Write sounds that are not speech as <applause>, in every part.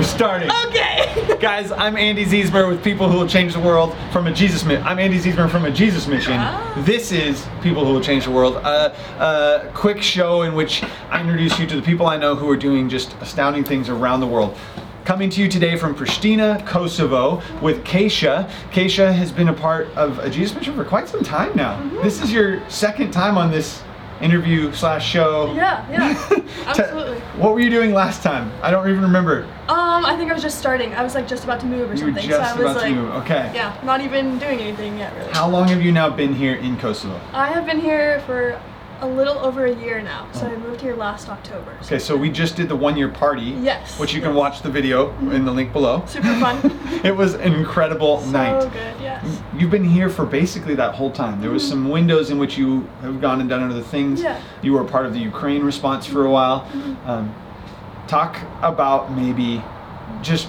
We're starting. Okay. <laughs> Guys, I'm Andy Ziesmer with People Who Will Change the World from a Jesus Mission. I'm Andy Ziesmer from a Jesus Mission. Ah. This is People Who Will Change the World, a, a quick show in which I introduce you to the people I know who are doing just astounding things around the world. Coming to you today from Pristina, Kosovo, with Keisha. Keisha has been a part of a Jesus Mission for quite some time now. Mm-hmm. This is your second time on this interview slash show. Yeah, yeah. <laughs> Absolutely. what were you doing last time? I don't even remember. Um, I think I was just starting. I was like just about to move or You were something. just so I was about like, to move. Okay. yeah, not even doing anything yet really. How long have you now been here in Kosovo? I have been here for a little over a year now. So I moved here last October. So Okay, so we just did the one year party. Yes, Which you can watch the video in the link below. super fun. <laughs> It was an incredible so night. good, yes. You've been here for basically that whole time. There was mm-hmm. some windows in which you have gone and done other things. Yeah. You were part of the Ukraine response for a while. Mm-hmm. Um, talk about maybe just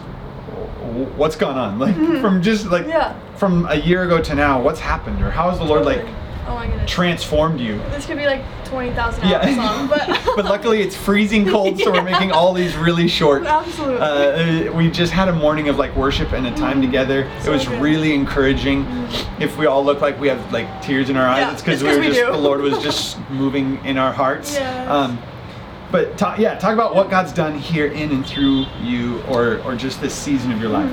what's gone on, like mm-hmm. from just like Yeah. from a year ago to now. What's happened, or how has the Lord like. Oh my goodness. transformed you? this could be like 20,000 Yeah. hours long, but <laughs> but luckily it's freezing cold, so we're <laughs> making all these really short. Absolutely. Uh, we just had a morning of like worship and a time together. It Mm-hmm. So was good. really encouraging. If we all look like we have like tears in our eyes, Yeah, it's because we were we just do. the Lord was just <laughs> moving in our hearts. Yes. Um, but ta- yeah, talk about what God's done here in and through you, or or just this season of your life.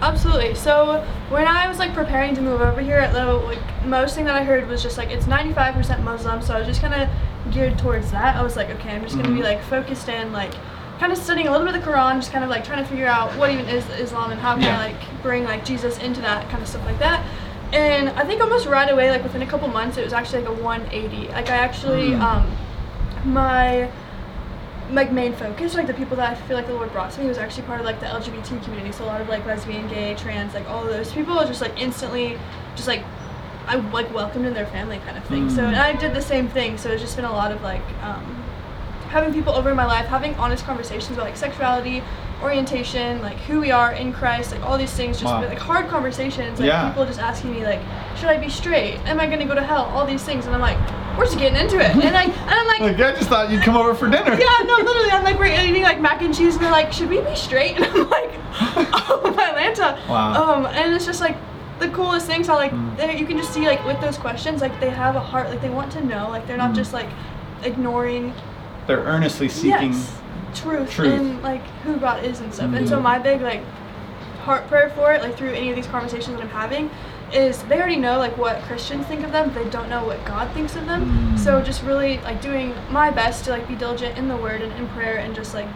Absolutely. So when I was like preparing to move over here, the like most thing that I heard was just like it's 95% Muslim. So I was just kind of geared towards that. I was like, okay, I'm just gonna be Mhm. like focused in like kind of studying a little bit of the Quran, just kind of like trying to figure out what even is Islam and how can Yeah. I like bring like Jesus into that kind of stuff like that. And I think almost right away, like within a couple months, it was actually like a 180. Like I actually, Mm. um, my like main focus, like the people that I feel like the Lord brought to me was actually part of like the LGBT community. So a lot of like lesbian, gay, trans, like all those people just like instantly, just like I like welcomed in their family kind of thing. So Mm. and I did the same thing. So it's just been a lot of like um, having people over in my life, having honest conversations about like sexuality, orientation, like who we are in Christ, like all these things, just Wow. like hard conversations. Like Yeah. people just asking me like, should I be straight? Am I gonna go to hell? All these things, and I'm like, we're just getting into it. And like, and I'm like, Like I just thought you'd come over for dinner. yeah, no, literally, I'm like, we're eating like mac and cheese, and they're like, should we be straight? <laughs> And I'm like, oh <laughs> my Lanta. Wow. Um, and it's just like the coolest things how like Mm. they you can just see like with those questions, like they have a heart, like they want to know, like they're not Mm. just like ignoring They're earnestly seeking. yes, truth, truth. and like who God is and stuff. And Mhm. so my big like heart prayer for it, like through any of these conversations that I'm having, is they already know like what Christians think of them. They don't know what God thinks of them. Mm. So just really like doing my best to like be diligent in the Word and in prayer and just like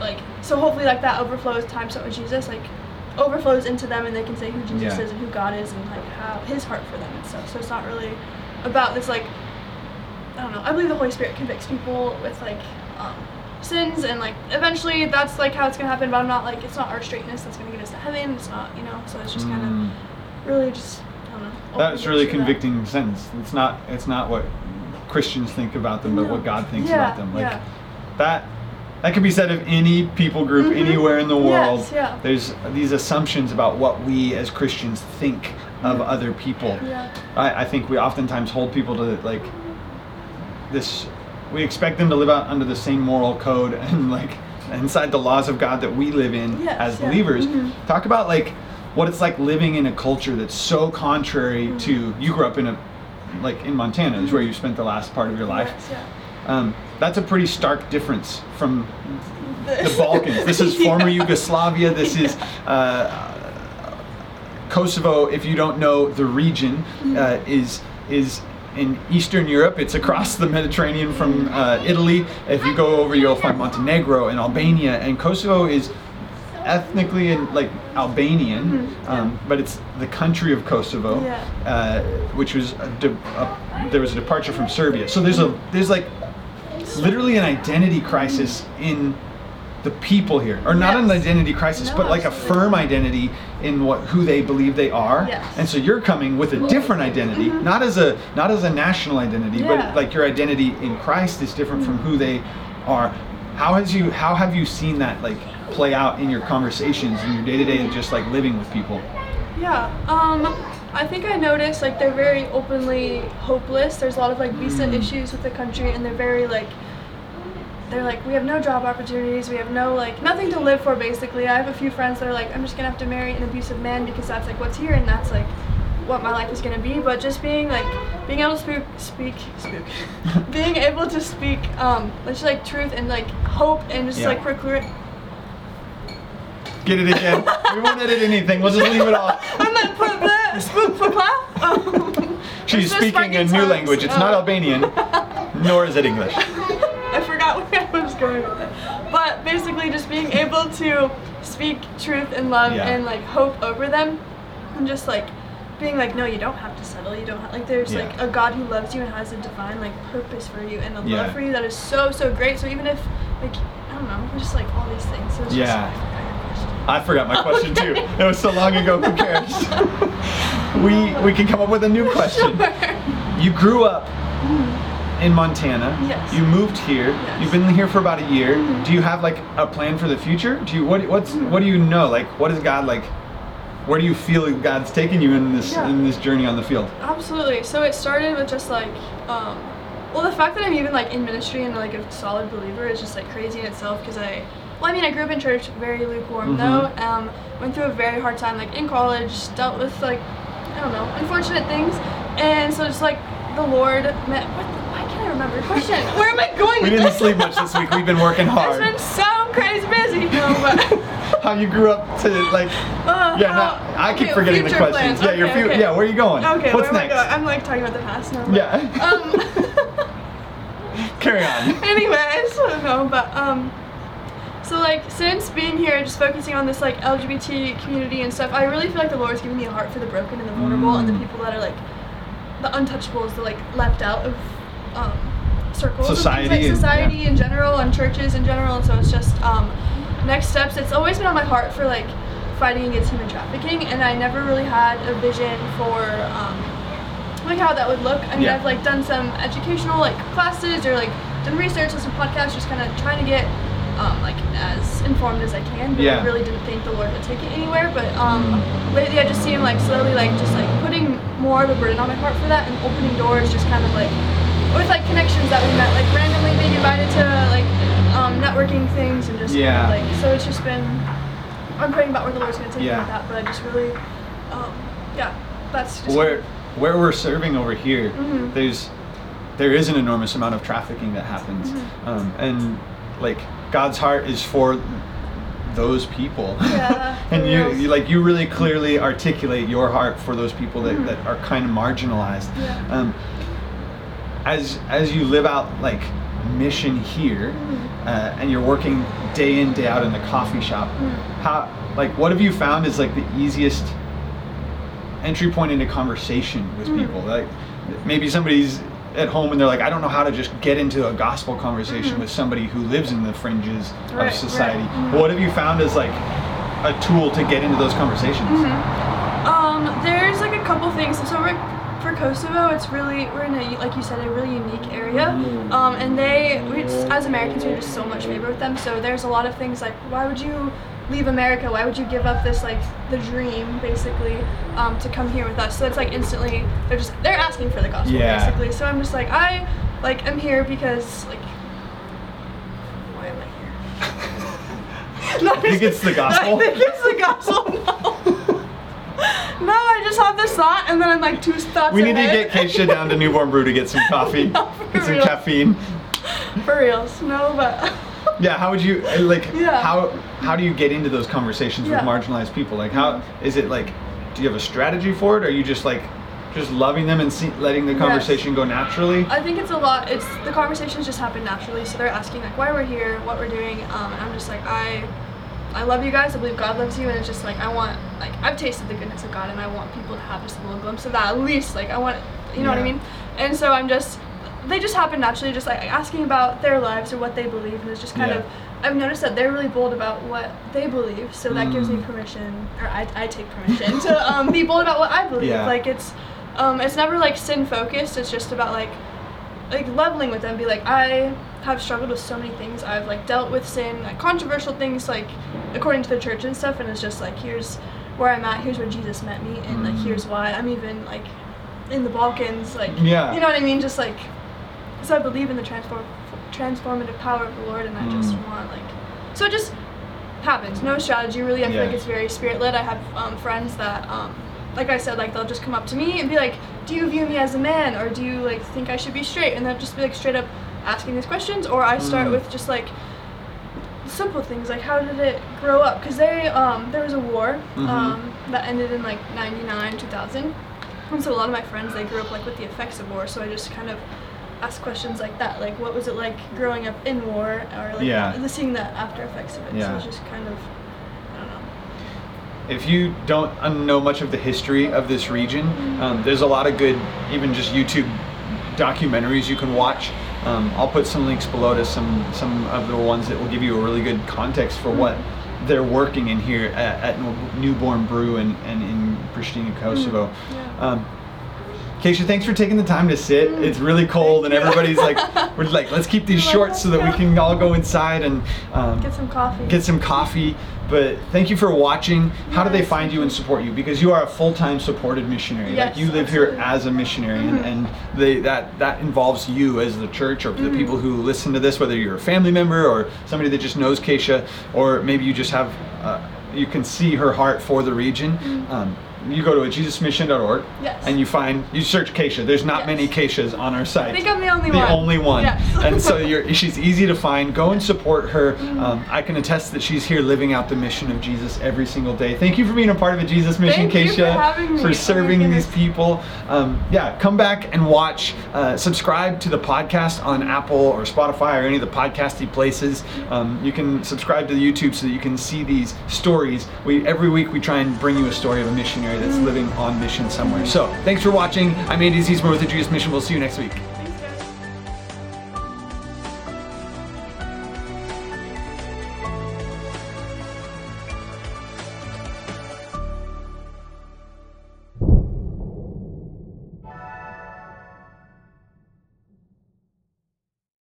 like so hopefully like that overflows time spent with Jesus like overflows into them and they can say who Jesus Yeah. is and who God is and like how His heart for them and stuff. So it's not really about this like I don't know. I believe the Holy Spirit convicts people with like um, sins, and like eventually that's like how it's gonna happen. But I'm not like it's not our straightness that's gonna get us to heaven. It's not, you know. So it's just kind Mm. Really just I don't know. That's really to that. convicting sentence. It's not it's not what Christians think about them, but No. what God thinks Yeah, about them. Like yeah. that that could be said of any people group Mhm. anywhere in the world. Yes, yeah. There's these assumptions about what we as Christians think of other people. Yeah. I, I think we oftentimes hold people to like this we expect them to live out under the same moral code <laughs> and like inside the laws of God that we live in Yes, as yeah. believers. Mhm. Talk about like what it's like living in a culture that's so contrary Mm-hmm. to you grew up in a like in Montana is where you spent the last part of your life. Yes, yeah. Um, that's a pretty stark difference from the Balkans. This is <laughs> former Yeah. Yugoslavia. This is uh, Kosovo. If you don't know the region, uh, is is in Eastern Europe. It's across the Mediterranean from uh, Italy. If you go over, you'll find Montenegro and Albania. And Kosovo is ethnically and like Albanian, Mhm, um, but it's the country of Kosovo, Yeah. uh, which was a de- a, there was a departure from Serbia. So there's a there's like literally an identity crisis in the people here, or not an identity crisis, No, but like a firm identity in what who they believe they are. Yes. And so you're coming with a different identity, Mhm. not as a not as a national identity, Yeah. but like your identity in Christ is different from who they are. How has you how have you seen that like play out in your conversations in your day to day of just like living with people? Yeah. Um, I think I noticed like they're very openly hopeless. There's a lot of like visa Mm. issues with the country, and they're very like they're like, we have no job opportunities, we have no like nothing to live for basically. I have a few friends that are like, I'm just gonna have to marry an abusive man because that's like what's here and that's like what my life is gonna be. But just being like being able to speak speak speak <laughs> being able to speak um just like truth and like hope and just Yeah. like proclaim Get it again. we won't edit anything. We'll just leave it all. I'm like put the spook for She's speaking a new tongues. language. It's not Uh, Albanian, nor is it English. <laughs> I forgot where I was going with it. But basically, just being able to speak truth and love Yeah. and like hope over them, and just like being like, no, you don't have to settle. You don't have like there's Yeah. like a God who loves you and has a divine like purpose for you and a Yeah. love for you that is so so great. So even if like I don't know, just like all these things. So it's Yeah. Just, I forgot your question. I my question too. It was so long ago. Who cares? we we can come up with a new question. Sure. You grew up in Montana. Yes. You moved here. Yes. You've been here for about a year. Mhm. Do you have like a plan for the future? Do you what what's what do you know? Like what is God like? Where do you feel God's taking you in this Yeah. in this journey on the field? Absolutely. So it started with just like, um, well, the fact that I'm even like in ministry and like a solid believer is just like crazy in itself because I, well, I mean, I grew up in church, very lukewarm Mhm. though. Um, went through a very hard time like in college, dealt with like, I don't know, unfortunate things, and so just like the Lord met. What? The, why can't I remember your question? <laughs> Where am I going? We didn't sleep much this week. We've been working <laughs> hard. It's been so crazy busy. No, but. <laughs> How you grew up to like Uh, Yeah, how- no, I keep okay, forgetting the questions. plans. Yeah, your Okay, okay. yeah, where are you going? Okay, What's where am next? I going? I'm like talking about the past now. Yeah. Um. Carry on. Anyways, no, but um, so like since being here, and just focusing on this like LGBT community and stuff, I really feel like the Lord's giving me a heart for the broken and the vulnerable and the Mm. people that are like the untouchables, the like left out of um, circles, Society like society yeah. in general and churches in general. And so it's just um, next steps. It's always been on my heart for like fighting against human trafficking, and I never really had a vision for. Um, like how that would look. I mean, Yeah. I've like done some educational like classes or like done research on some podcasts, just kind of trying to get um, like as informed as I can. But Yeah. I really didn't think the Lord would take it anywhere. But um, lately, I just see Him like slowly like just like putting more of a burden on my heart for that and opening doors, just kind of like with like connections that we met, like randomly being invited to like um, networking things and just kind Yeah. of, like so it's just been. I'm praying about where the Lord's gonna take Yeah. me with that, but I just really, um, yeah, that's just where where we're serving over here, Mhm. there's there is an enormous amount of trafficking that happens, Mhm. um, and like God's heart is for those people. Yeah, <laughs> and you, you like you really clearly articulate your heart for those people that, Mhm. that are kind of marginalized. Yeah. Um, as as you live out like mission here, Mhm. uh, and you're working day in day out in the coffee shop, Mhm. how like what have you found is like the easiest entry point into conversation with Mhm. people? Like maybe somebody's at home and they're like, I don't know how to just get into a gospel conversation Mhm. with somebody who lives in the fringes Right, of society. right. Mhm. What have you found as like a tool to get into those conversations? Mhm. Um, there's like a couple things. So we're, for Kosovo, it's really we're in a like you said a really unique area. Um, and they we just, as Americans we have just so much favor with them. So there's a lot of things like why would you leave America? Why would you give up this like the dream basically um, to come here with us? So it's like instantly they're just they're asking for the gospel Yeah. basically. So I'm just like I like I'm here because like why am I here? <laughs> No, I think it's the gospel. I think it's the gospel. No. no, I just have this thought, and then I'm like two thoughts We need to get Keisha down to <laughs> Newborn Brew to get some coffee, <laughs> No, get some caffeine. For reals, no, but Yeah, how would you uh, like? Yeah. How how do you get into those conversations Yeah. with marginalized people? Like, how is it like? Do you have a strategy for it? Or are you just like, just loving them and see, letting the Yes. conversation go naturally? I think it's a lot. It's the conversations just happen naturally. So they're asking like why we're here, what we're doing, um, and I'm just like I, I love you guys. I believe God loves you, and it's just like I want like I've tasted the goodness of God, and I want people to have just a little glimpse of that at least. Like I want, you know what I mean? And so I'm just, they just happen naturally, just like asking about their lives or what they believe, and it's just kind Yeah. of. I've noticed that they're really bold about what they believe, so that gives me Mm. permission, or I, I take permission to um, be bold about what I believe. Yeah. Like it's, um, it's never like sin focused. It's just about like like leveling with them be like i have struggled with so many things i've like dealt with sin like controversial things like according to the church and stuff and it's just like here's where i'm at here's where jesus met me and like Mm. here's why i'm even like in the balkans like Yeah. you know what i mean just like so i believe in the transform transformative power of the Lord, and I just Mm. want like, so it just happens. No strategy really. I feel Yeah. like it's very spirit led. I have um, friends that, um, like I said, like they'll just come up to me and be like, "Do you view me as a man, or do you like think I should be straight?" And they'll just be like straight up asking these questions, or I start Mm. with just like simple things like how did it grow up because they um there was a war Mhm. um that ended in like 99 2000 and so a lot of my friends they grew up like with the effects of war so i just kind of ask questions like that like what was it like growing up in war or like Yeah. the, seeing the after effects of it Yeah. so it's just kind of i don't know if you don't know much of the history of this region, um, there's a lot of good, even just YouTube documentaries you can watch. Um, I'll put some links below to some some of the ones that will give you a really good context for what they're working in here at, at Newborn Brew and, and in Pristina, Kosovo. yeah. Um, Keisha, thanks for taking the time to sit. Mm, It's really cold, and everybody's like, we're like, let's keep these <laughs> short so that we can all go inside and um, get some coffee get some coffee. But thank you for watching. How do they find you and support you? Because you are a full-time supported missionary. like you live here as a missionary, Mhm. and, and they, that that involves you as the church or the Mhm. people who listen to this, whether you're a family member or somebody that just knows Keisha, or maybe you just have uh, you can see her heart for the region. Mhm. Um, you go to jesusmission.org Yes. and you find you search Keisha. There's not Yes. many Keishas on our site i think i'm the only the one The only one. yes. And so you're, she's easy to find. Go and support her. Um, I can attest that she's here living out the mission of Jesus every single day. Thank you for being a part of the Jesus mission, Thank you for Keisha, having me. for Oh serving these people. Um, yeah, come back and watch. Uh, subscribe to the podcast on Apple or Spotify or any of the podcasty places. Um, you can subscribe to the YouTube so that you can see these stories. We every week we try and bring you a story of a missionary that's living on mission somewhere. So thanks for watching. I'm Andy Ziesmer with the Jesus Mission. We'll see you next week.